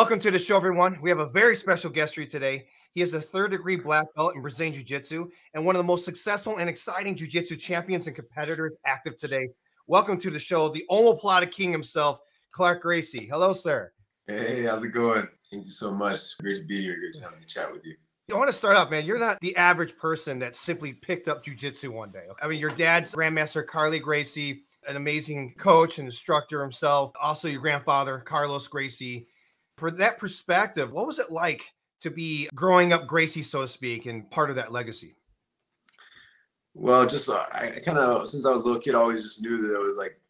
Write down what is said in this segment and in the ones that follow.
Welcome to the show, everyone. We have a very special guest for you today. He is a third degree black belt in Brazilian Jiu Jitsu and one of the most successful and exciting Jiu Jitsu champions and competitors active today. Welcome to the show, the Omoplata King himself, Clark Gracie. Hello, sir. Hey, how's it going? Thank you so much. Great to be here. Great to have a chat with you. I want to start off, man. You're not the average person that simply picked up jujitsu one day. I mean, your dad's Grandmaster Carley Gracie, an amazing coach and instructor himself. Also, your grandfather, Carlos Gracie. For that perspective, what was it like to be growing up Gracie, so to speak, and part of that legacy? Well, just uh, I, kind of since I was a little kid, I always just knew that there was like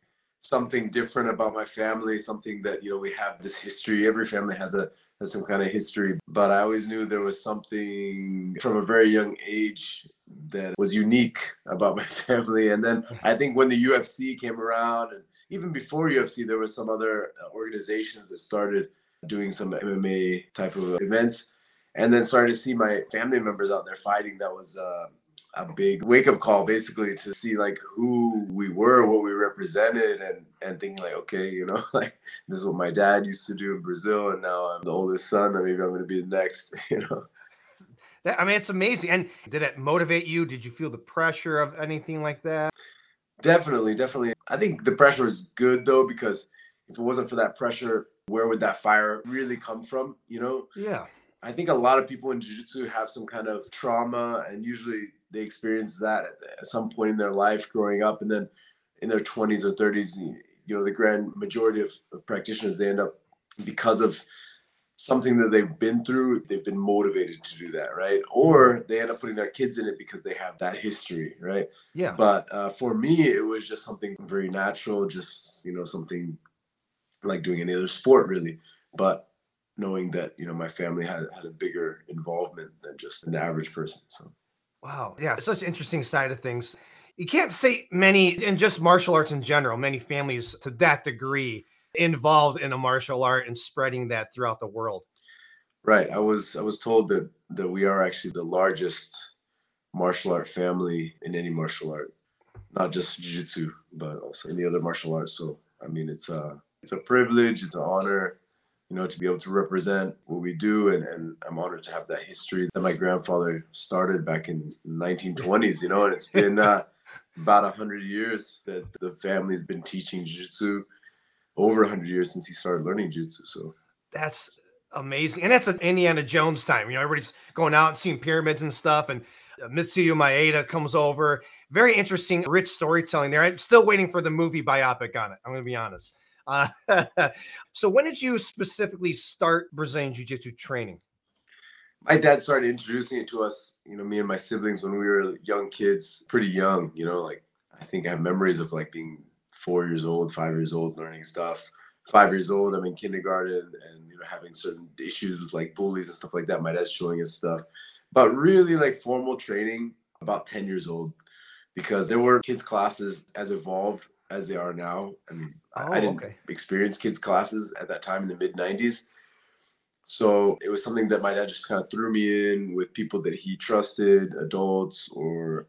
something different about my family, something that you know we have this history. Every family has a has some kind of history, but I always knew there was something from a very young age that was unique about my family. And then I think when the UFC came around, and even before UFC, there was some other uh, organizations that started doing some MMA type of events, and then started to see my family members out there fighting. That was. Uh, a big wake up call basically to see like who we were, what we represented, and and thinking like, okay, you know, like this is what my dad used to do in Brazil, and now I'm the oldest son, and maybe I'm going to be the next, you know. That, I mean, it's amazing. And did it motivate you? Did you feel the pressure of anything like that? Definitely, definitely. I think the pressure is good though, because if it wasn't for that pressure, where would that fire really come from? You know? Yeah. I think a lot of people in jiu-jitsu have some kind of trauma and usually they experience that at, some point in their life growing up and then in their 20s or 30s you know the grand majority of, of practitioners they end up because of something that they've been through they've been motivated to do that right or they end up putting their kids in it because they have that history right Yeah. but uh, for me it was just something very natural just you know something like doing any other sport really but knowing that you know my family had, had a bigger involvement than just an average person so Wow. Yeah. Such an interesting side of things. You can't say many, and just martial arts in general, many families to that degree involved in a martial art and spreading that throughout the world. Right. I was I was told that that we are actually the largest martial art family in any martial art, not just jiu-jitsu, but also any other martial art. So I mean, it's a it's a privilege, it's an honor, you know, to be able to represent what we do, and and I'm honored to have that history that my grandfather started back in 1920s. You know, and it's been uh, about hundred years that the family's been teaching jiu-jitsu over 100 years since he started learning jiu-jitsu so That's amazing. And that's an Indiana Jones time. You know, everybody's going out and seeing pyramids and stuff. And uh, Mitsuyo Maeda comes over. Very interesting, rich storytelling there. I'm still waiting for the movie biopic on it. I'm going to be honest. Uh, so, when did you specifically start Brazilian Jiu Jitsu training? my dad started introducing it to us you know me and my siblings when we were young kids pretty young you know like i think i have memories of like being four years old five years old learning stuff five years old i'm in kindergarten and you know having certain issues with like bullies and stuff like that my dad's showing us stuff but really like formal training about 10 years old because there were kids classes as evolved as they are now I- Oh, i didn't okay. experience kids classes at that time in the mid 90s so it was something that my dad just kind of threw me in with people that he trusted, adults or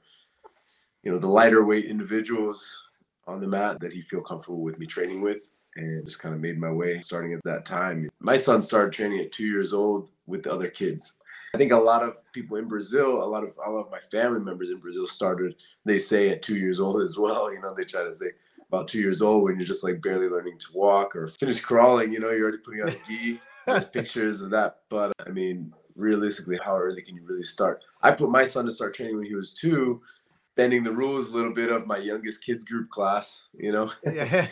you know the lighter weight individuals on the mat that he feel comfortable with me training with, and just kind of made my way starting at that time. My son started training at two years old with the other kids. I think a lot of people in Brazil, a lot of a lot of my family members in Brazil started. They say at two years old as well. You know, they try to say about two years old when you're just like barely learning to walk or finish crawling. You know, you're already putting on a there's pictures of that. But uh, I mean, realistically, how early can you really start? I put my son to start training when he was two, bending the rules a little bit of my youngest kids group class, you know? yeah.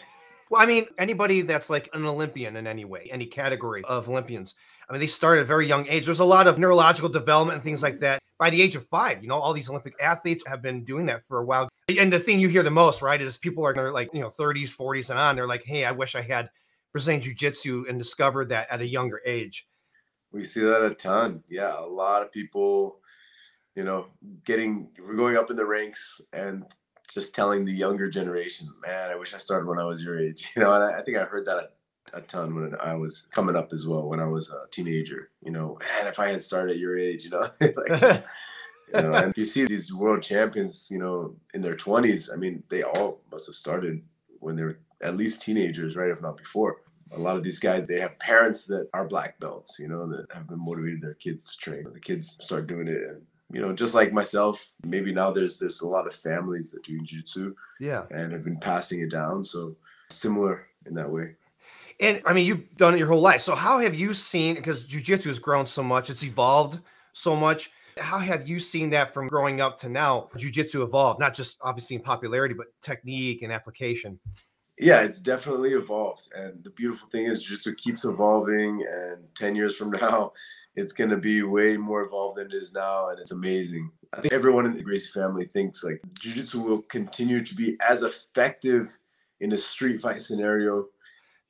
Well, I mean, anybody that's like an Olympian in any way, any category of Olympians, I mean, they start at a very young age. There's a lot of neurological development and things like that. By the age of five, you know, all these Olympic athletes have been doing that for a while. And the thing you hear the most, right, is people are like, you know, 30s, 40s, and on. They're like, hey, I wish I had Brazilian Jiu Jitsu and discovered that at a younger age. We see that a ton. Yeah, a lot of people, you know, getting we're going up in the ranks and just telling the younger generation, man, I wish I started when I was your age. You know, and I, I think I heard that a, a ton when I was coming up as well, when I was a teenager. You know, man, if I had started at your age, you know, like, you know, and you see these world champions, you know, in their twenties. I mean, they all must have started when they were at least teenagers, right? If not before. a lot of these guys they have parents that are black belts you know that have been motivated their kids to train the kids start doing it and you know just like myself maybe now there's there's a lot of families that do jiu-jitsu yeah and have been passing it down so similar in that way and i mean you've done it your whole life so how have you seen because jiu-jitsu has grown so much it's evolved so much how have you seen that from growing up to now jiu-jitsu evolve not just obviously in popularity but technique and application yeah, it's definitely evolved. And the beautiful thing is jiu-jitsu keeps evolving and 10 years from now, it's going to be way more evolved than it is now. And it's amazing. I think everyone in the Gracie family thinks like jiu-jitsu will continue to be as effective in a street fight scenario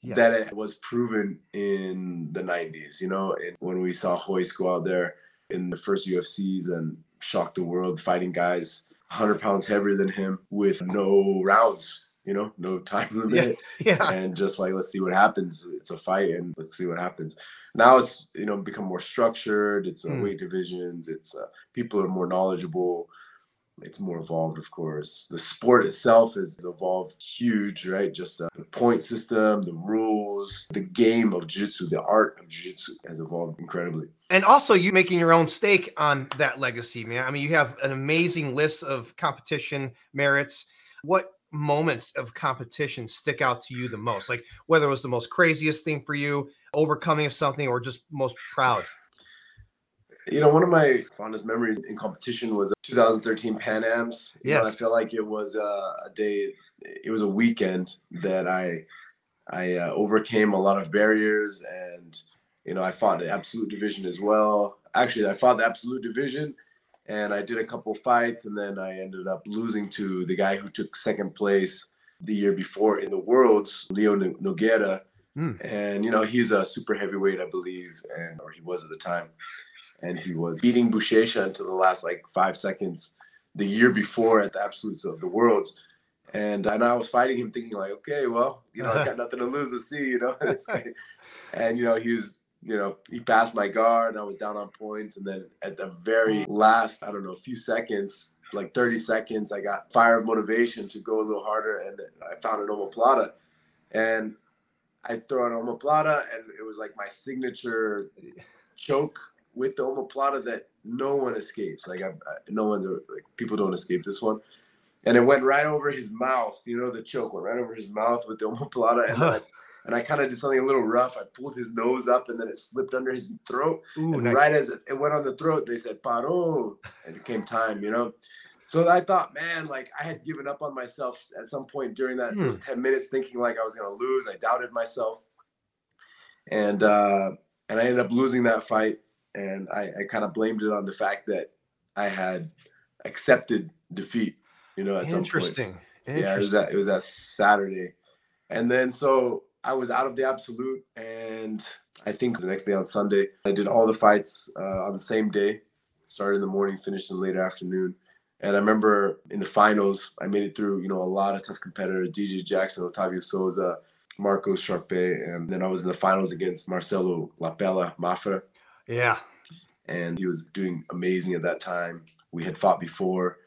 yeah. that it was proven in the 90s, you know, and when we saw Royce go out there in the first UFCs and shocked the world fighting guys 100 pounds heavier than him with no rounds you know, no time limit. Yeah. yeah. And just like, let's see what happens. It's a fight and let's see what happens. Now it's, you know, become more structured. It's mm. weight divisions. It's uh, people are more knowledgeable. It's more evolved, of course. The sport itself has evolved huge, right? Just uh, the point system, the rules, the game of jiu-jitsu, the art of jiu-jitsu has evolved incredibly. And also you making your own stake on that legacy, man. I mean, you have an amazing list of competition merits. What moments of competition stick out to you the most? Like whether it was the most craziest thing for you, overcoming of something, or just most proud? You know, one of my fondest memories in competition was 2013 Pan Am's. yes, know, I feel like it was a, a, day, it was a weekend that I I uh, overcame a lot of barriers, and you know, I fought the absolute division as well. Actually, I fought the absolute division and I did a couple fights, and then I ended up losing to the guy who took second place the year before in the Worlds, Leo Nogueira. Mm. And you know he's a super heavyweight, I believe, and or he was at the time, and he was beating Buchecha until the last like five seconds the year before at the Absolutes of the Worlds. And, and I was fighting him, thinking like, okay, well, you know, I got nothing to lose to see, you know. and you know, he was you know, he passed my guard and I was down on points. And then at the very last, I don't know, a few seconds, like 30 seconds, I got fire of motivation to go a little harder. And I found an omoplata. And I throw an omoplata and it was like my signature choke with the omoplata that no one escapes. Like I, no one's like people don't escape this one. And it went right over his mouth. You know, the choke went right over his mouth with the omoplata. And I, and I kind of did something a little rough. I pulled his nose up and then it slipped under his throat. Ooh, and nice. right as it, went on the throat, they said "paro," and it came time, you know. So I thought, man, like I had given up on myself at some point during that hmm. those ten minutes, thinking like I was gonna lose. I doubted myself, and uh, and I ended up losing that fight. And I, I kind of blamed it on the fact that I had accepted defeat. You know, at Interesting. some point. Interesting. Yeah, it was that it was that Saturday, and then so I was out of the absolute, and I think the next day on Sunday, I did all the fights uh, on the same day. Started in the morning, finished in the late afternoon. And I remember in the finals, I made it through, you know, a lot of tough competitors: DJ Jackson, Otavio Souza, Marcos Sharpe, and then I was in the finals against Marcelo Lapella Mafra. Yeah, and he was doing amazing at that time. We had fought before.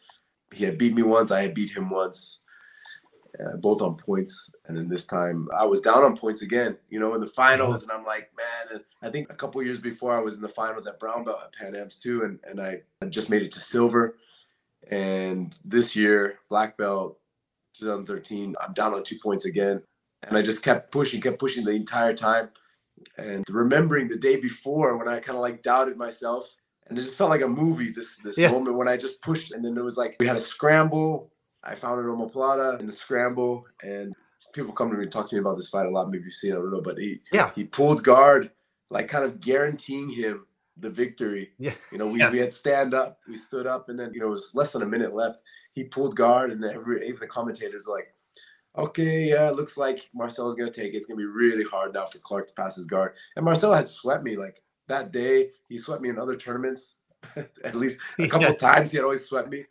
He had beat me once. I had beat him once uh, both on points. And then this time I was down on points again, you know, in the finals. And I'm like, man, I think a couple years before I was in the finals at Brown Belt at Pan Am's too. And, and I just made it to silver. And this year, Black Belt 2013, I'm down on two points again. And I just kept pushing, kept pushing the entire time. And remembering the day before when I kind of like doubted myself. And it just felt like a movie, this this yeah. moment when I just pushed and then it was like we had a scramble I found it on omoplata in the scramble, and people come to me and talk to me about this fight a lot. Maybe you've seen it, I don't know, but he yeah he pulled guard, like kind of guaranteeing him the victory. Yeah, you know, we, yeah. we had stand up, we stood up, and then you know it was less than a minute left. He pulled guard, and then every even the commentators like, okay, yeah, looks like Marcelo's gonna take it. It's gonna be really hard now for Clark to pass his guard. And Marcelo had swept me like that day. He swept me in other tournaments. At least a couple yeah. times he had always swept me.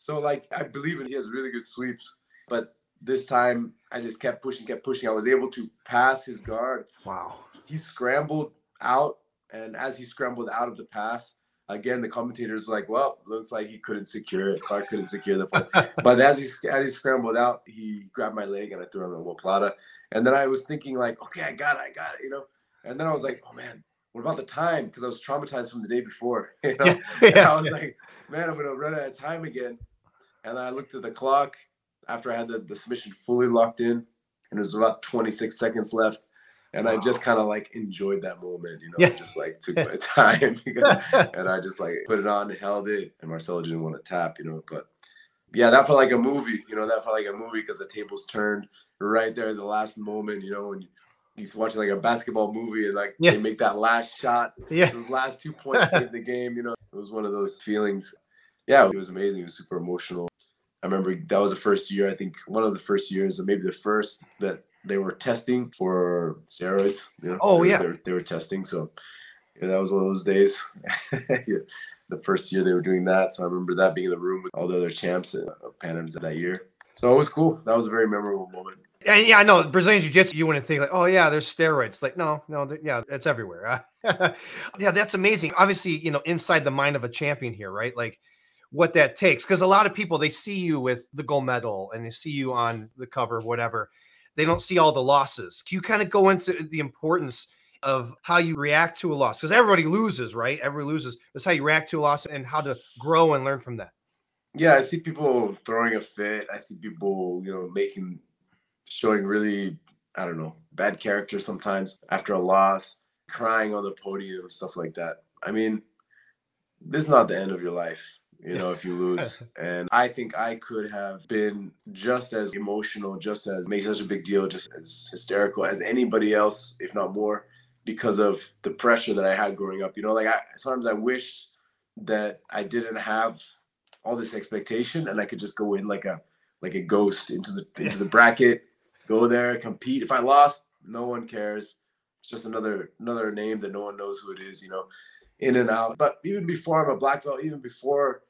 So like I believe in he has really good sweeps, but this time I just kept pushing, kept pushing. I was able to pass his guard. Wow. He scrambled out, and as he scrambled out of the pass, again the commentators were like, "Well, looks like he couldn't secure it. Clark couldn't secure the pass." but as he as he scrambled out, he grabbed my leg and I threw him a plata. And then I was thinking like, okay, I got it, I got it, you know. And then I was like, oh man, what about the time? Because I was traumatized from the day before. You know? Yeah, yeah, I was yeah. like, man, I'm gonna run out of time again. And I looked at the clock after I had the, the submission fully locked in, and it was about 26 seconds left. And I just kind of like enjoyed that moment, you know, Yeah. just like took my time because, and I just like put it on, held it, and Marcelo didn't want to tap, you know. But yeah, that felt like a movie, you know, that felt like a movie because the tables turned right there at the last moment, you know, when he's you used to watch like a basketball movie and like Yeah. they make that last shot yeah. those last two points saved the game. You know, it was one of those feelings. Yeah, it was amazing. It was super emotional. I remember that was the first year. I think one of the first years, or maybe the first that they were testing for steroids. You know, Oh, they, yeah. they were, they were testing. So yeah, that was one of those days. Yeah, the first year they were doing that. So I remember that being in the room with all the other champs of Pan Am's that year. So it was cool. That was a very memorable moment. And yeah, I know Brazilian Jiu Jitsu, you wouldn't think like, oh yeah, there's steroids. Like, no, no, yeah, it's everywhere. yeah, that's amazing. Obviously, you know, inside the mind of a champion here, right? Like what that takes. Because a lot of people they see you with the gold medal and they see you on the cover, whatever. They don't see all the losses. Can you kind of go into the importance of how you react to a loss? Because everybody loses, right? Everybody loses. It's how you react to a loss and how to grow and learn from that. Yeah, I see people throwing a fit. I see people, you know, making, showing really, I don't know, bad character sometimes after a loss, crying on the podium, stuff like that. I mean, this is not the end of your life, you know, if you lose. And I think I could have been just as emotional, just as make such a big deal, just as hysterical as anybody else, if not more, because of the pressure that I had growing up. You know, like I sometimes I wish that I didn't have all this expectation and I could just go in like a like a ghost into the into the bracket, go there, compete. If I lost, no one cares. It's just another another name that no one knows who it is, you know, in and out. But even before I'm a black belt, even before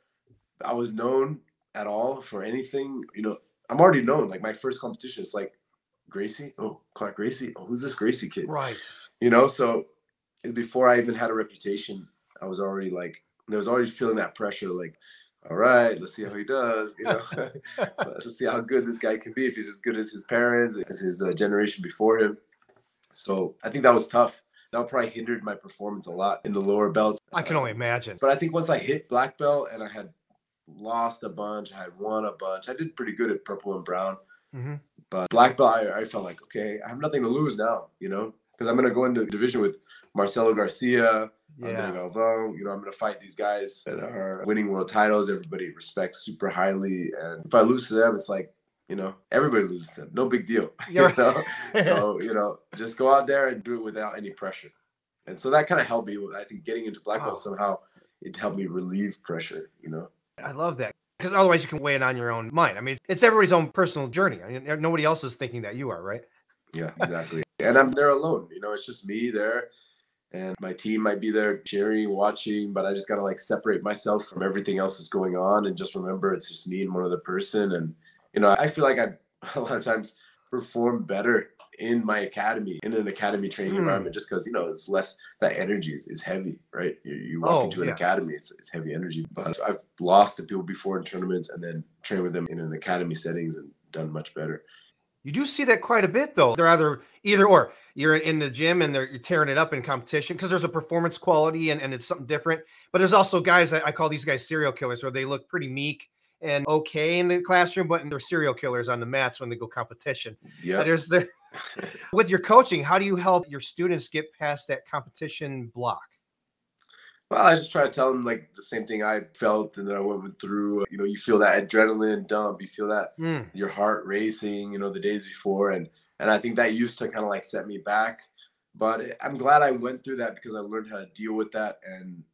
I was known at all for anything, you know, I'm already known. Like my first competition it's like Gracie. Oh, Clark Gracie. Oh, who's this Gracie kid? Right. you know so before i even had a reputation i was already like there was already feeling that pressure like all right let's see how he does you know let's see how good this guy can be if he's as good as his parents as his uh, generation before him so i think that was tough that probably hindered my performance a lot in the lower belts I can only imagine. but i think once i hit black belt and i had lost a bunch i had won a bunch i did pretty good at purple and brown hmm but black belt, I, I felt like, okay, I have nothing to lose now, you know, because I'm going to go into division with Marcelo Garcia, Yeah. Galvão. You know, I'm going to fight these guys that are winning world titles. Everybody respects super highly. And if I lose to them, it's like, you know, everybody loses them. No big deal. You know? so, you know, just go out there and do it without any pressure. And so that kind of helped me. I think getting into black belt Wow. somehow, it helped me relieve pressure, you know? I love that because otherwise you can weigh it on your own mind. I mean, it's everybody's own personal journey. I mean, nobody else is thinking that you are, right? Yeah, exactly. and I'm there alone. You know, it's just me there. And my team might be there cheering, watching, but I just gotta like separate myself from everything else that's going on and just remember it's just me and one other person. And you know, I feel like I a lot of times perform better in my academy, in an academy training Hmm. environment, just because you know it's less that energy is, is heavy, right? You, you walk Oh, into an yeah. academy, it's, it's heavy energy. But I've lost to people before in tournaments and then trained with them in an academy settings and done much better. You do see that quite a bit, though. They're either either or. You're in the gym and they're you're tearing it up in competition because there's a performance quality and, and it's something different. But there's also guys I, I call these guys serial killers, where they look pretty meek and okay in the classroom, but they're serial killers on the mats when they go competition. Yeah. There's the with your coaching, how do you help your students get past that competition block? Well, I just try to tell them like the same thing I felt and that I went through. You know, you feel that adrenaline dump, you feel that Mm, your heart racing, you know, the days before, and and I think that used to kind of like set me back. But I'm glad I went through that because I learned how to deal with that. And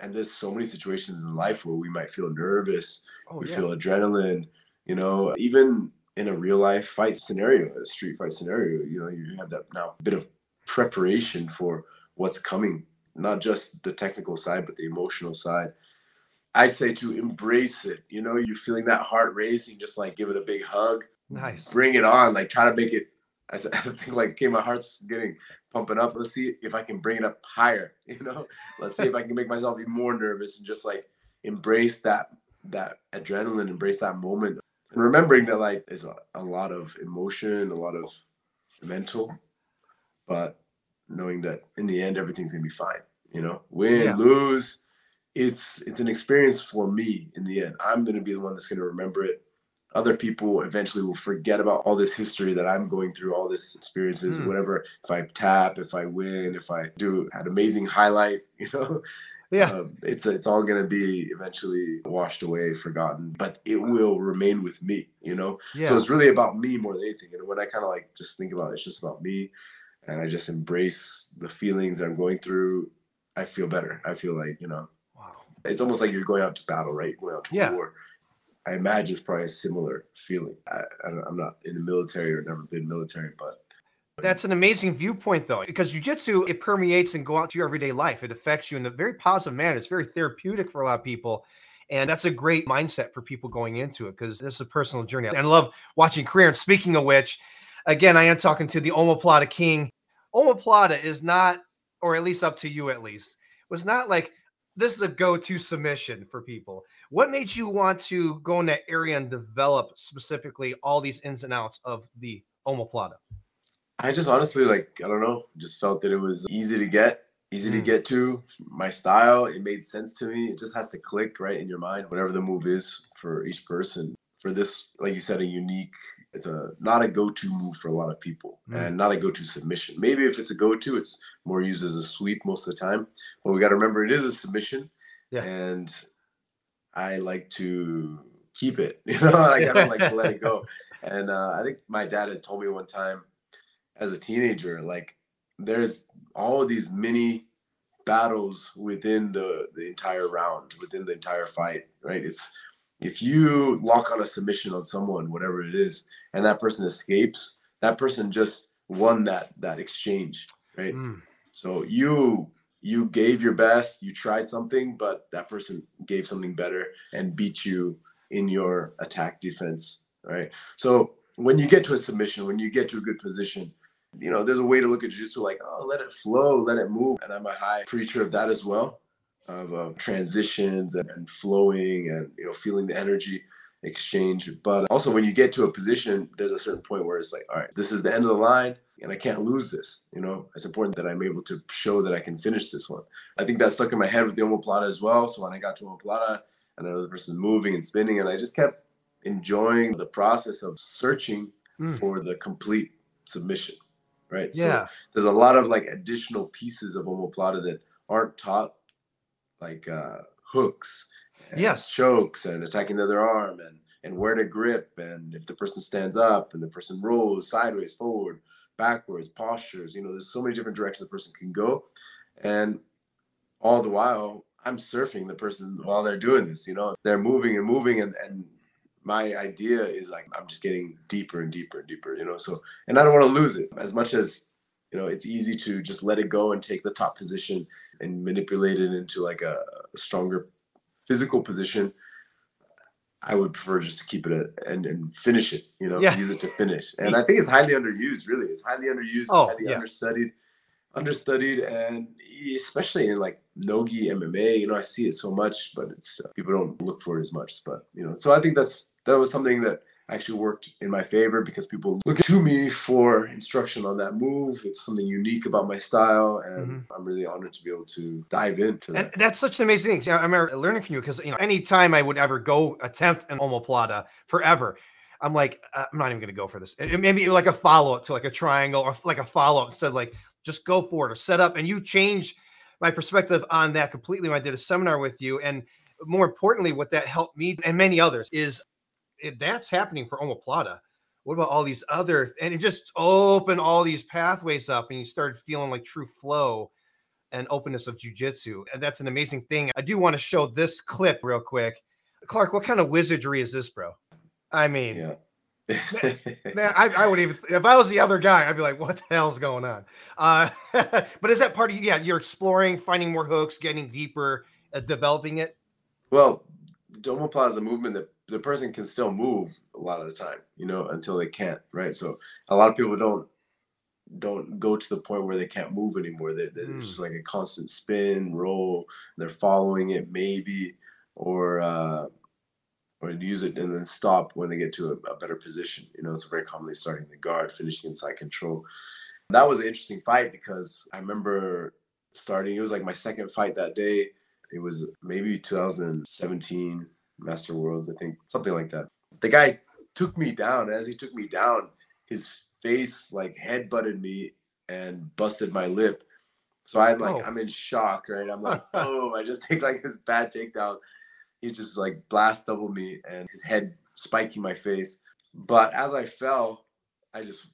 and there's so many situations in life where we might feel nervous, oh we yeah. feel adrenaline. You know, even in a real life fight scenario, a street fight scenario, you know, you have that now bit of preparation for what's coming, not just the technical side, but the emotional side. I'd say to embrace it. You know, you're feeling that heart racing, just like give it a big hug, Nice. bring it on, like try to make it. I said, I think like, okay, my heart's getting pumping up. Let's see if I can bring it up higher. You know, let's see if I can make myself even more nervous and just like embrace that that adrenaline, embrace that moment, and remembering that like there's a, a lot of emotion, a lot of mental, but knowing that in the end everything's gonna be fine. You know, win, Yeah. lose, it's it's an experience for me in the end. I'm gonna be the one that's gonna remember it. Other people eventually will forget about all this history that I'm going through, all this experiences, Hmm. whatever. If I tap, if I win, if I do an amazing highlight, you know, Yeah. um, it's it's all gonna be eventually washed away, forgotten, but it will remain with me, you know. Yeah. So it's really about me more than anything. And when I kind of like just think about it, it's just about me, and I just embrace the feelings I'm going through. I feel better. I feel like you know, wow. it's almost like you're going out to battle, right? Going out to Yeah. war. I imagine it's probably a similar feeling. I, I don't, I'm not in the military or never been military, but That's an amazing viewpoint, though, because jujitsu it permeates and go out to your everyday life. It affects you in a very positive manner. It's very therapeutic for a lot of people, and that's a great mindset for people going into it because this is a personal journey. And I love watching career. And speaking of which, again, I am talking to the Omoplata King. Omoplata is not, or at least up to you at least, was not like this is a go-to submission for people. What made you want to go in that area and develop specifically all these ins and outs of the Omoplata? I just honestly like I don't know, just felt that it was easy to get, easy to Mm. get to. My style, it made sense to me. It just has to click right in your mind, whatever the move is for each person. For this, like you said, a unique. It's a not a go-to move for a lot of people, Mm. and not a go-to submission. Maybe if it's a go-to, it's more used as a sweep most of the time. But we got to remember it is a submission, Yeah. and I like to keep it. You know, like I don't like to let it go. And uh, I think my dad had told me one time as a teenager, like there's all of these mini battles within the the entire round, within the entire fight, right? It's if you lock on a submission on someone, whatever it is, and that person escapes, that person just won that that exchange, right? Mm. So you you gave your best, you tried something, but that person gave something better and beat you in your attack defense, right? So when you get to a submission, when you get to a good position, you know, there's a way to look at jiu-jitsu like, oh, let it flow, let it move. And I'm a high preacher of that as well, of uh, transitions and, and flowing and, you know, feeling the energy exchange. But also when you get to a position, there's a certain point where it's like, all right, this is the end of the line and I can't lose this. You know, it's important that I'm able to show that I can finish this one. I think that stuck in my head with the omoplata as well. So when I got to omoplata and another person's moving and spinning, and I just kept enjoying the process of searching Mm. for the complete submission. Right. So Yeah. there's a lot of like additional pieces of omoplata that aren't taught, like uh, hooks, and Yes. chokes, and attacking the other arm, and and where to grip, and if the person stands up and the person rolls sideways, forward, backwards, postures. You know, there's so many different directions the person can go, and all the while I'm surfing the person while they're doing this. You know, they're moving and moving, and and my idea is like I'm just getting deeper and deeper and deeper. You know, so and I don't want to lose it as much as you know it's easy to just let it go and take the top position and manipulate it into like a, a stronger physical position i would prefer just to keep it at, and, and finish it you know Yeah. use it to finish and i think it's highly underused really it's highly underused Oh, highly yeah. understudied understudied and especially in like nogi mma you know i see it so much but it's uh, people don't look for it as much but you know so i think that's that was something that actually worked in my favor because people look to me for instruction on that move. It's something unique about my style, and I'm really honored to be able to dive into And that's such an amazing thing. I remember learning from you because you know, anytime I would ever go attempt an omoplata forever, I'm like, uh, I'm not even gonna go for this. It, maybe like a follow up to like a triangle or like a follow up instead of like just go for it or set up. And you changed my perspective on that completely when I did a seminar with you. And more importantly, what that helped me and many others is it, that's happening for omoplata. What about all these other and it just opened all these pathways up and you started feeling like true flow and openness of jujitsu. And that's an amazing thing. I do want to show this clip real quick. Clark, what kind of wizardry is this, bro? I mean, Yeah. man, I, I would even if I was the other guy, I'd be like, what the hell's going on? Uh, but is that part of yeah, you're exploring, finding more hooks, getting deeper, uh, developing it? well, the omoplata is movement that the person can still move a lot of the time, you know, until they can't, right? So a lot of people don't don't go to the point where they can't move anymore. They, they're Mm. just like a constant spin, roll. They're following it, maybe, or uh, or use it and then stop when they get to a, a better position. You know, it's very commonly starting the guard, finishing inside control. That was an interesting fight because I remember starting. It was like my second fight that day. It was maybe 2017 Master Worlds, I think, something like that. The guy took me down. and As he took me down, his face like head butted me and busted my lip. So I'm like, oh. I'm in shock, right? I'm like, oh, I just take like this bad takedown. He just like blast double me and his head spiking my face. But as I fell, I just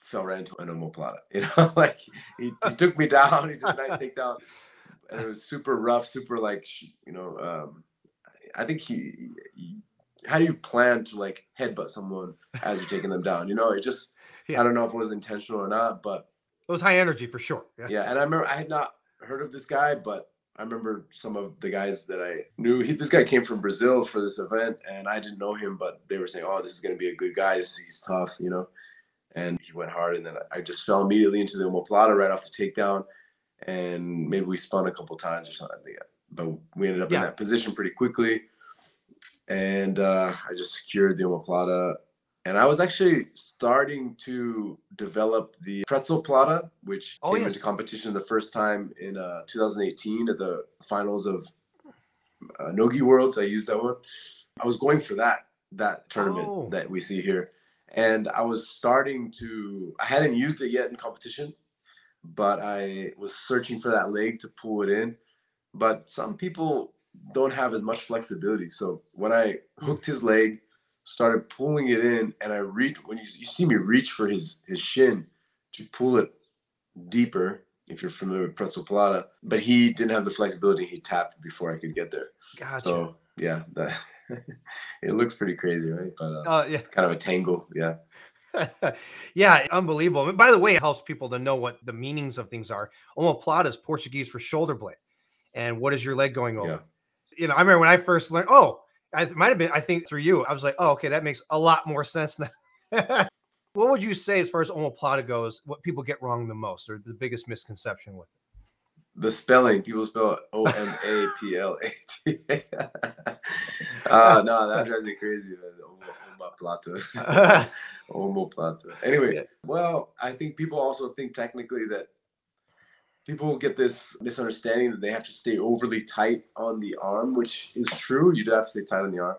fell right into an omoplata. You know, like he, he took me down. He did a nice takedown, and it was super rough, super like you know. Um, I think he, he, How do you plan to like headbutt someone as you're taking them down? You know, it just. Yeah. I don't know if it was intentional or not, but it was high energy for sure. Yeah. yeah, and I remember I had not heard of this guy, but I remember some of the guys that I knew. He, this guy came from Brazil for this event, and I didn't know him, but they were saying, "Oh, this is going to be a good guy. He's tough," you know and he went hard. And then I just fell immediately into the omoplata right off the takedown, and maybe we spun a couple times or something. But we ended up yeah. in that position pretty quickly, and uh, I just secured the omoplata. And I was actually starting to develop the pretzel plata, which oh, came yes. into competition the first time in uh, 2018 at the finals of uh, Nogi Worlds. I used that one. I was going for that that tournament oh. that we see here and I was starting to. I hadn't used it yet in competition, but I was searching for that leg to pull it in. But some people don't have as much flexibility. So when I hooked his leg, started pulling it in, and I reach when you, you see me reach for his his shin to pull it deeper. If you're familiar with pretzel plata, but he didn't have the flexibility. He tapped before I could get there. Gotcha. So yeah, that it looks pretty crazy, right? But uh, uh, yeah, kind of a tangle, yeah. yeah, unbelievable. And by the way, it helps people to know what the meanings of things are. Omoplata is Portuguese for shoulder blade. And what is your leg going over? Yeah. You know, I remember when I first learned, oh, I might have been, I think through you, I was like, oh, okay, that makes a lot more sense now. what would you say as far as omoplata goes, what people get wrong the most or the biggest misconception with it? the spelling people spell O M A P L A T. Ah, no, that drives me crazy. Omoplata. Omoplata. Anyway, well, I think people also think technically that people get this misunderstanding that they have to stay overly tight on the arm, which is true. You do have to stay tight on the arm,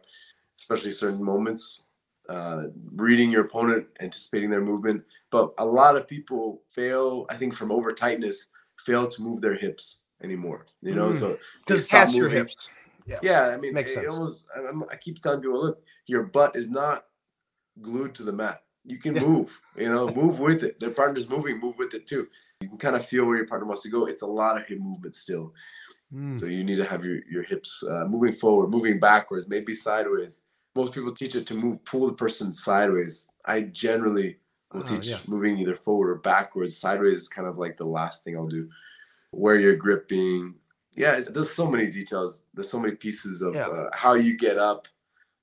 especially certain moments. Uh, reading your opponent, anticipating their movement. But a lot of people fail, I think, from over tightness fail to move their hips anymore. You know, mm. so because attach your hips. Yeah, yeah. I mean, makes it, sense. Almost, I, I, keep telling people, look, your butt is not glued to the mat. You can move. You know, move with it. Their partner's moving, move with it too. You can kind of feel where your partner wants to go. It's a lot of hip movement still. Mm. So you need to have your your hips uh, moving forward, moving backwards, maybe sideways. Most people teach it to move, pull the person sideways. I generally will oh, teach yeah. moving either forward or backwards. Sideways is kind of like the last thing I'll do. Where you're gripping. Yeah, there's so many details. There's so many pieces of yeah. uh, how you get up.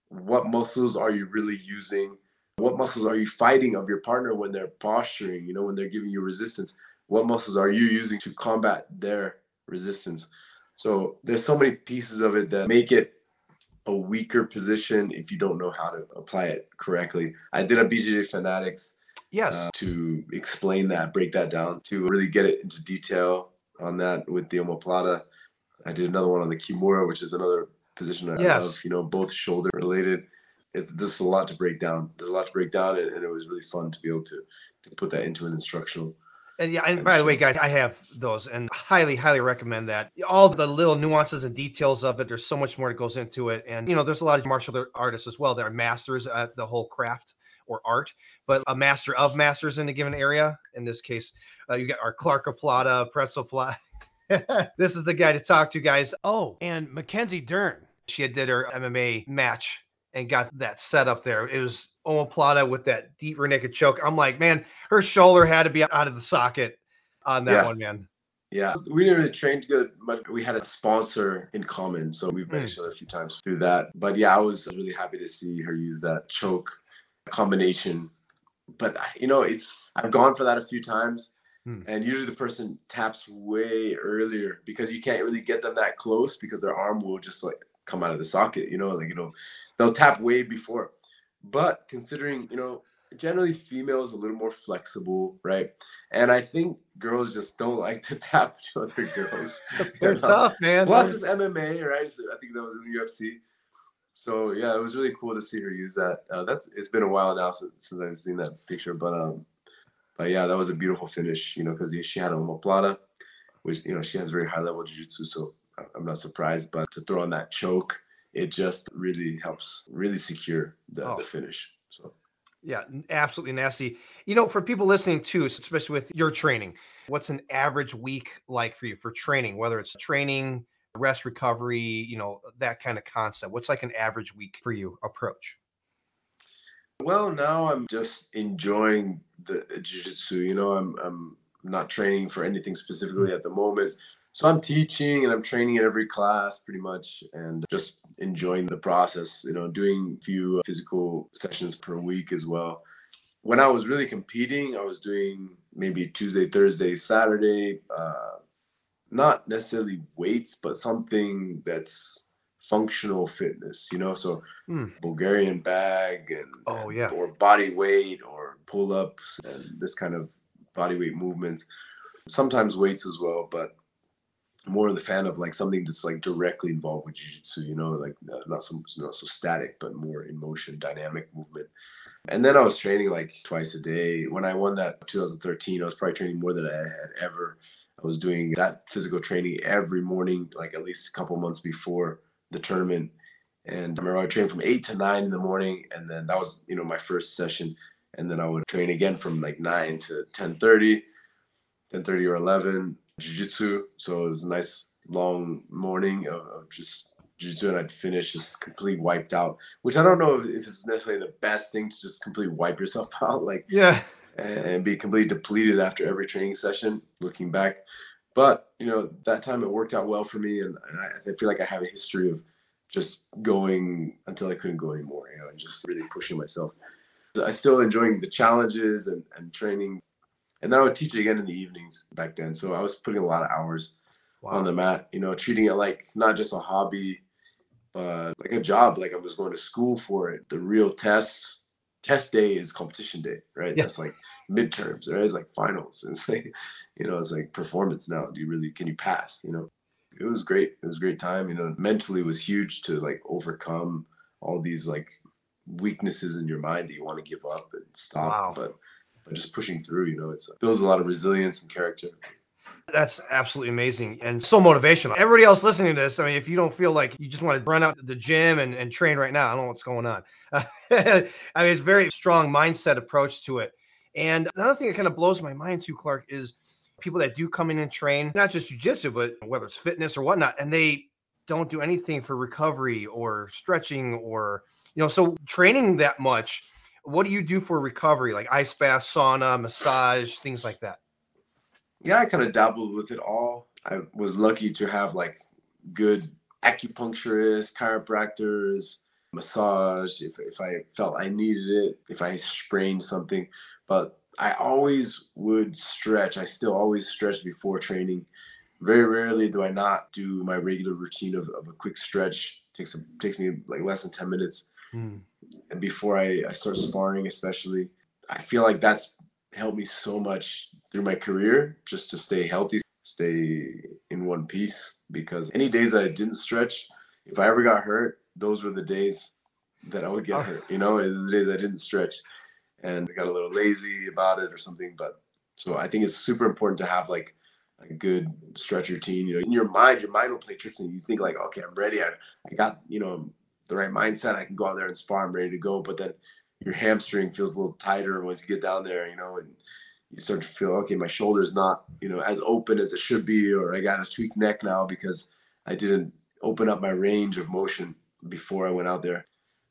What muscles are you really using? What muscles are you fighting of your partner when they're posturing? You know, when they're giving you resistance. What muscles are you using to combat their resistance? So there's so many pieces of it that make it a weaker position if you don't know how to apply it correctly. I did a BJJ Fanatics Yes. Uh, to explain that, break that down, to really get it into detail on that with the omoplata. I did another one on the kimura, which is another position I yes. love, you know, both shoulder related. It's this is a lot to break down. There's a lot to break down, and, and it was really fun to be able to to put that into an instructional. And yeah, and by the way, guys, I have those and highly, highly recommend that. All the little nuances and details of it, there's so much more that goes into it. And, you know, there's a lot of martial artists as well that are masters at the whole craft or art, but a master of masters in a given area. In this case, uh, you got our Clark Plata, Pretzel Plata. this is the guy to talk to, guys. Oh, and Mackenzie Dern. She had did her MMA match and got that set up there. It was omoplata with that deep rear naked choke. I'm like, man, her shoulder had to be out of the socket on that yeah. one, man. Yeah, we didn't really train together, but we had a sponsor in common, so we've met mm. each other a few times through that. But yeah, I was really happy to see her use that choke combination. But you know, it's I've gone for that a few times, hmm. and usually the person taps way earlier because you can't really get them that close because their arm will just like come out of the socket. You know, like you know, they'll tap way before. But considering, you know, generally females a little more flexible, right? And I think girls just don't like to tap to other girls. They're tough, man. Plus it's MMA, right? So I think that was in the UFC. So yeah, it was really cool to see her use that. Uh, that's it's been a while now since, since I've seen that picture, but um, but yeah, that was a beautiful finish, you know, because she had a omoplata, which you know she has very high level jiu-jitsu, so I'm not surprised. But to throw on that choke, it just really helps, really secure the, oh. the finish. So yeah, absolutely nasty. You know, for people listening too, especially with your training, what's an average week like for you for training, whether it's training, rest recovery, you know, that kind of concept? What's like an average week for you approach? Well, now I'm just enjoying the jiu-jitsu. You know, I'm I'm not training for anything specifically mm-hmm. at the moment. So I'm teaching and I'm training in every class pretty much and just enjoying the process, you know, doing a few physical sessions per week as well. When I was really competing, I was doing maybe Tuesday, Thursday, Saturday, uh, not necessarily weights, but something that's functional fitness, you know, so mm. Bulgarian bag and oh yeah, or body weight or pull ups and this kind of body weight movements. Sometimes weights as well, but more of the fan of like something that's like directly involved with jiu-jitsu, you know, like uh, not so not so static, but more in motion, dynamic movement. And then I was training like twice a day. When I won that 2013, I was probably training more than I had ever. I was doing that physical training every morning, like at least a couple months before the tournament. And I remember I trained from eight to nine in the morning, and then that was you know my first session. And then I would train again from like nine to 10:30, 10:30 or 11 jiu-jitsu. So it was a nice long morning of, of just jiu-jitsu and I'd finish just completely wiped out, which I don't know if it's necessarily the best thing to just completely wipe yourself out. Like, yeah, and be completely depleted after every training session looking back. But, you know, that time it worked out well for me. And, and I, I feel like I have a history of just going until I couldn't go anymore, you know, and just really pushing myself. I still enjoying the challenges and, and training and then I would teach again in the evenings back then. So I was putting a lot of hours wow. on the mat, you know, treating it like not just a hobby, but like a job. Like I was going to school for it. The real test test day is competition day, right? Yeah. That's like midterms, right? It's like finals. It's like, you know, it's like performance now. Do you really can you pass? You know, it was great. It was a great time. You know, mentally was huge to like overcome all these like weaknesses in your mind that you want to give up and stop. Wow. But but just pushing through, you know, it builds a lot of resilience and character. That's absolutely amazing and so motivational. Everybody else listening to this, I mean, if you don't feel like you just want to run out to the gym and, and train right now, I don't know what's going on. I mean, it's very strong mindset approach to it. And another thing that kind of blows my mind too, Clark, is people that do come in and train, not just jujitsu, but whether it's fitness or whatnot, and they don't do anything for recovery or stretching or, you know, so training that much what do you do for recovery, like ice bath, sauna, massage, things like that? Yeah, I kind of dabbled with it all. I was lucky to have like good acupuncturists, chiropractors, massage if, if I felt I needed it, if I sprained something. But I always would stretch. I still always stretch before training. Very rarely do I not do my regular routine of, of a quick stretch. takes a, takes me like less than 10 minutes. Mm and before I, I start sparring, especially, I feel like that's helped me so much through my career just to stay healthy, stay in one piece. Because any days that I didn't stretch, if I ever got hurt, those were the days that I would get oh. hurt. You know, it was the days I didn't stretch, and I got a little lazy about it or something. But so I think it's super important to have like a good stretch routine. You know, in your mind, your mind will play tricks, and you think like, okay, I'm ready. I, I got you know the right mindset, I can go out there and spar. I'm ready to go. But then your hamstring feels a little tighter once you get down there, you know, and you start to feel okay, my shoulder's not, you know, as open as it should be, or I got a tweaked neck now because I didn't open up my range of motion before I went out there.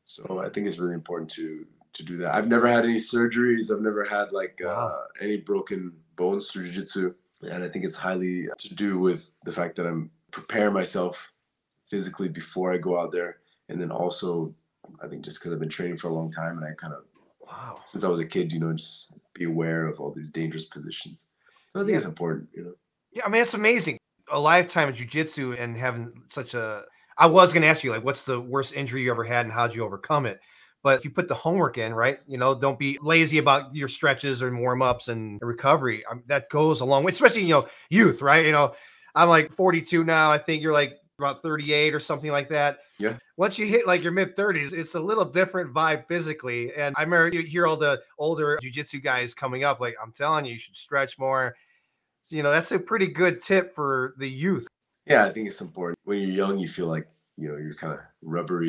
So I think it's really important to to do that. I've never had any surgeries. I've never had like uh, any broken bones through jiu-jitsu. And I think it's highly to do with the fact that I'm preparing myself physically before I go out there and then also I think just because I've been training for a long time and I kind of wow since I was a kid, you know, just be aware of all these dangerous positions. So I think yeah. it's important, you know. Yeah, I mean it's amazing. A lifetime of jujitsu and having such a I was going to ask you, like, what's the worst injury you ever had and how'd you overcome it? But if you put the homework in, right, you know, don't be lazy about your stretches and warm ups and recovery. I mean, that goes a long way, especially, you know, youth, right? You know, I'm like 42 now. I think you're like about 38 or something like that. Yeah. Once you hit like your mid 30s, it's a little different vibe physically. And I remember you hear all the older jujitsu guys coming up, like, I'm telling you, you should stretch more. So, you know, that's a pretty good tip for the youth. Yeah, I think it's important. When you're young, you feel like, you know, you're kind of rubbery.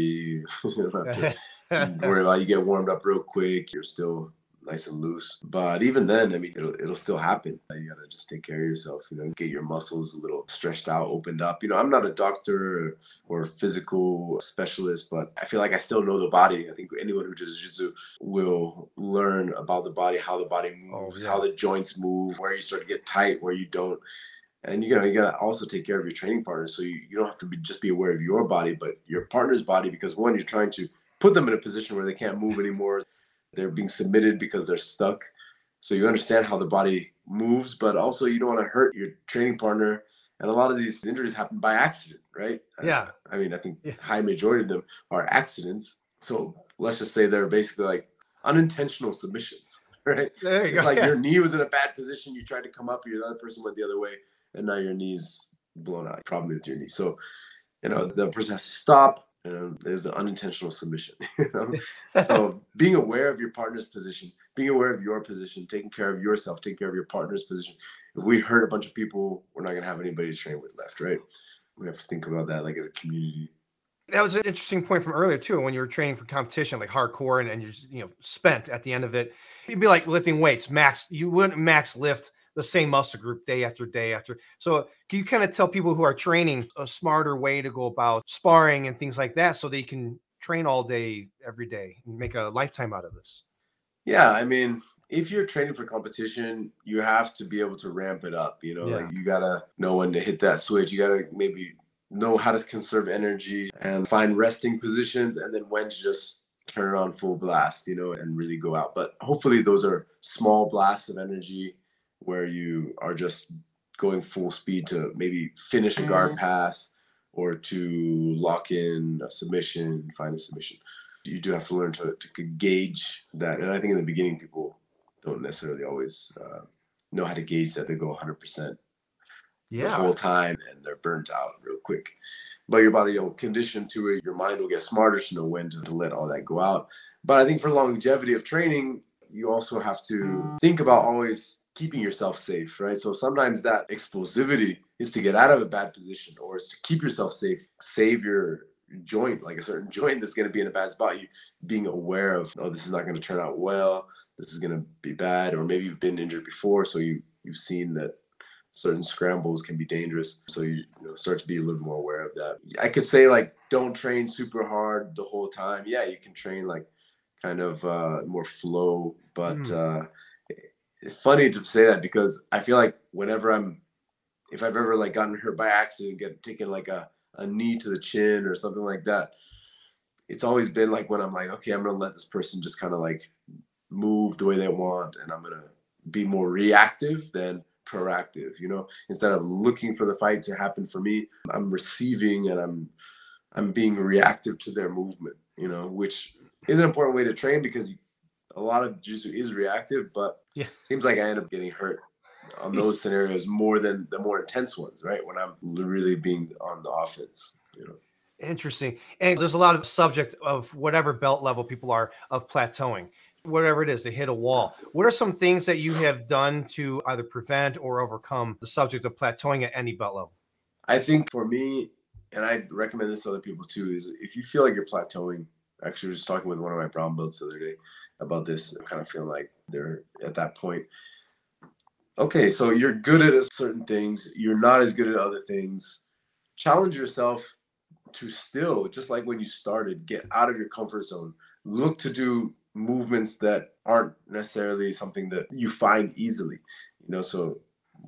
you don't have to worry about you get warmed up real quick. You're still nice and loose. But even then, I mean, it'll, it'll still happen. Uh, you gotta just take care of yourself, you know, get your muscles a little stretched out, opened up. You know, I'm not a doctor or, physical specialist, but I feel like I still know the body. I think anyone who does jiu-jitsu will learn about the body, how the body oh, moves, oh, yeah. how the joints move, where you start to get tight, where you don't. And you gotta you gotta also take care of your training partner So you, you don't have to be just be aware of your body, but your partner's body, because one, you're trying to put them in a position where they can't move anymore they're being submitted because they're stuck. So you understand how the body moves, but also you don't want to hurt your training partner. And a lot of these injuries happen by accident, right? Yeah. I, I mean, I think yeah. high majority of them are accidents. So let's just say they're basically like unintentional submissions, right? There you it's go. Like yeah. your knee was in a bad position, you tried to come up, your other person went the other way, and now your knee's blown out. Problem with your knee. So, you know, the person has to stop, know, there's an unintentional submission. You know? so being aware of your partner's position, being aware of your position, taking care of yourself, taking care of your partner's position. If we hurt a bunch of people, we're not gonna have anybody to train with left, right? We have to think about that like as a community. That was an interesting point from earlier too. When you were training for competition, like hardcore, and, and you're you know spent at the end of it, you'd be like lifting weights, max. You wouldn't max lift the same muscle group day after day after. So can you kind of tell people who are training a smarter way to go about sparring and things like that so they can train all day every day and make a lifetime out of this? Yeah, I mean, if you're training for competition, you have to be able to ramp it up. You know, yeah. like you gotta know when to hit that switch. You gotta maybe know how to conserve energy and find resting positions, and then when to just turn it on full blast. You know, and really go out. But hopefully, those are small blasts of energy where you are just going full speed to maybe finish a guard mm-hmm. pass or to lock in a submission, find a submission. You do have to learn to, to gauge that. And I think in the beginning, people don't necessarily always uh, know how to gauge that they go 100% yeah. the whole time and they're burnt out real quick. But your body will condition to it. Your mind will get smarter to know when to, to let all that go out. But I think for longevity of training, you also have to think about always keeping yourself safe, right? So sometimes that explosivity is to get out of a bad position or is to keep yourself safe, save your joint, like a certain joint that's going to be in a bad spot. You being aware of, oh, this is not going to turn out well. This is going to be bad, or maybe you've been injured before, so you you've seen that certain scrambles can be dangerous. So you, you know, start to be a little more aware of that. I could say like don't train super hard the whole time. Yeah, you can train like kind of uh, more flow, but mm. uh, funny to say that because I feel like whenever I'm, if I've ever like gotten hurt by accident, get taken like a, a knee to the chin or something like that, it's always been like when I'm like, okay, I'm gonna let this person just kind of like move the way they want, and I'm gonna be more reactive than proactive. You know, instead of looking for the fight to happen for me, I'm receiving and I'm I'm being reactive to their movement. You know, which is an important way to train because a lot of jiu-jitsu is reactive, but yeah, seems like I end up getting hurt on those scenarios more than the more intense ones, right? When I'm really being on the offense, you know. Interesting. And there's a lot of subject of whatever belt level people are of plateauing, whatever it is, they hit a wall. What are some things that you have done to either prevent or overcome the subject of plateauing at any belt level? I think for me, and I recommend this to other people too, is if you feel like you're plateauing, actually, I was talking with one of my brown belts the other day about this, kind of feeling like they're at that point. Okay, so you're good at certain things, you're not as good at other things. Challenge yourself to still, just like when you started, get out of your comfort zone. Look to do movements that aren't necessarily something that you find easily. You know, so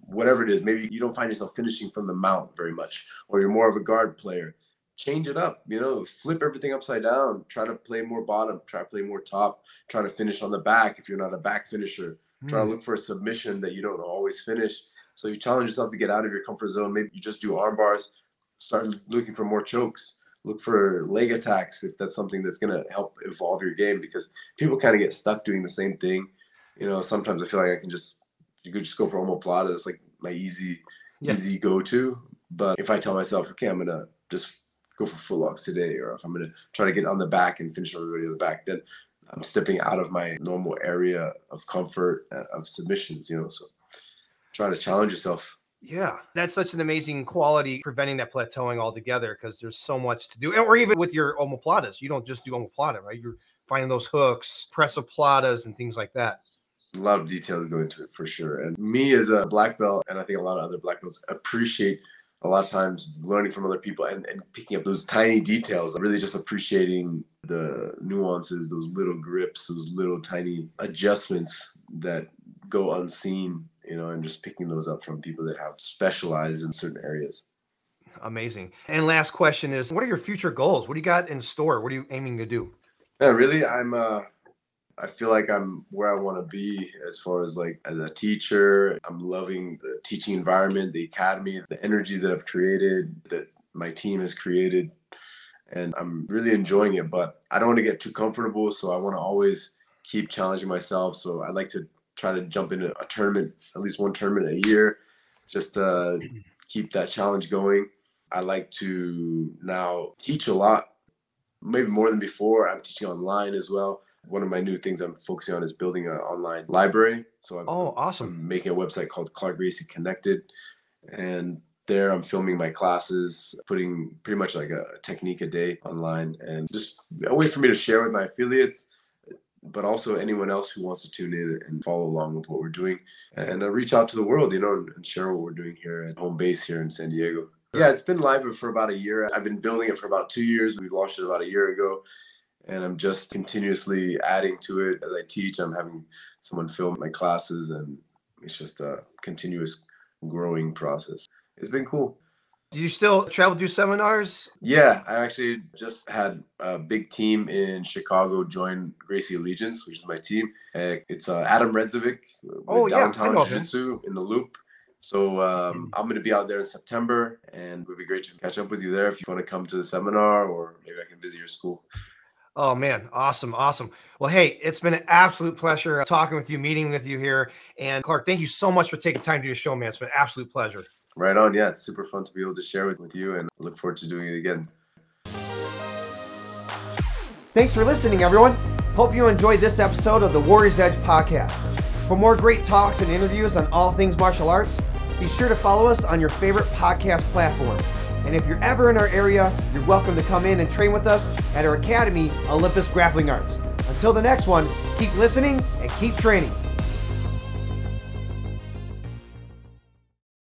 whatever it is, maybe you don't find yourself finishing from the mount very much, or you're more of a guard player. Change it up, you know, flip everything upside down, try to play more bottom, try to play more top, try to finish on the back if you're not a back finisher. Mm. Try to hmm. look for a submission that you don't always finish. So you challenge yourself to get out of your comfort zone. Maybe you just do arm bars, start looking for more chokes. look for leg attacks if that's something that's going to help evolve your game because people kind of get stuck doing the same thing. You know, sometimes I feel like I can just you could just go for omoplata. It's like my easy yeah. easy go to. But if I tell myself, okay, I'm gonna just go for foot locks today, or if I'm gonna try to get on the back and finish everybody on the back, then I'm stepping out of my normal area of comfort uh, of submissions. You know, so try to challenge yourself. Yeah, that's such an amazing quality, preventing that plateauing altogether because there's so much to do. Or even with your omoplatas, you don't just do omoplata, right? You're finding those hooks, press-o-platas, and things like that a lot of details go into it for sure. And me as a black belt, and I think a lot of other black belts appreciate a lot of times learning from other people and, and picking up those tiny details, really just appreciating the nuances, those little grips, those little tiny adjustments that go unseen, you know, and just picking those up from people that have specialized in certain areas. Amazing. And last question is what are your future goals? What do you got in store? What are you aiming to do? Yeah, really, I'm uh I feel like I'm where I want to be as far as like as a teacher. I'm loving the teaching environment, the academy, the energy that I've created, that my team has created. And I'm really enjoying it, but I don't want to get too comfortable. So I want to always keep challenging myself. So I like to try to jump into a tournament, at least one tournament a year, just to keep that challenge going. I like to now teach a lot, maybe more than before. I'm teaching online as well one of my new things I'm focusing on is building an online library. So I'm, oh, awesome! I'm making a website called Clark Gracie Connected, and there I'm filming my classes, putting pretty much like a technique a day online, and just a way for me to share with my affiliates, but also anyone else who wants to tune in and follow along with what we're doing, and uh, reach out to the world, you know, and share what we're doing here at home base here in San Diego. Yeah, it's been live for about a year. I've been building it for about two years. We launched it about a year ago and I'm just continuously adding to it as I teach. I'm having someone film my classes, and it's just a continuous growing process. It's been cool. Do you still travel do seminars? Yeah, I actually just had a big team in Chicago join Gracie Allegiance, which is my team. It's uh, Adam Redzovic oh, Downtown yeah, Jiu-Jitsu in the Loop. So um. I'm going to be out there in September, and it would be great to catch up with you there if you want to come to the seminar, or maybe I can visit your school. Oh man, awesome, awesome. Well, hey, it's been an absolute pleasure uh, talking with you, meeting with you here. And Clark, thank you so much for taking time to do the show, man. It's been an absolute pleasure. Right on. Yeah, it's super fun to be able to share it with you and look forward to doing it again. Thanks for listening, everyone. Hope you enjoyed this episode of the Warriors Edge podcast. For more great talks and interviews on all things martial arts, be sure to follow us on your favorite podcast platform. And if you're ever in our area, you're welcome to come in and train with us at our academy, Olympus Grappling Arts. Until the next one, keep listening and keep training.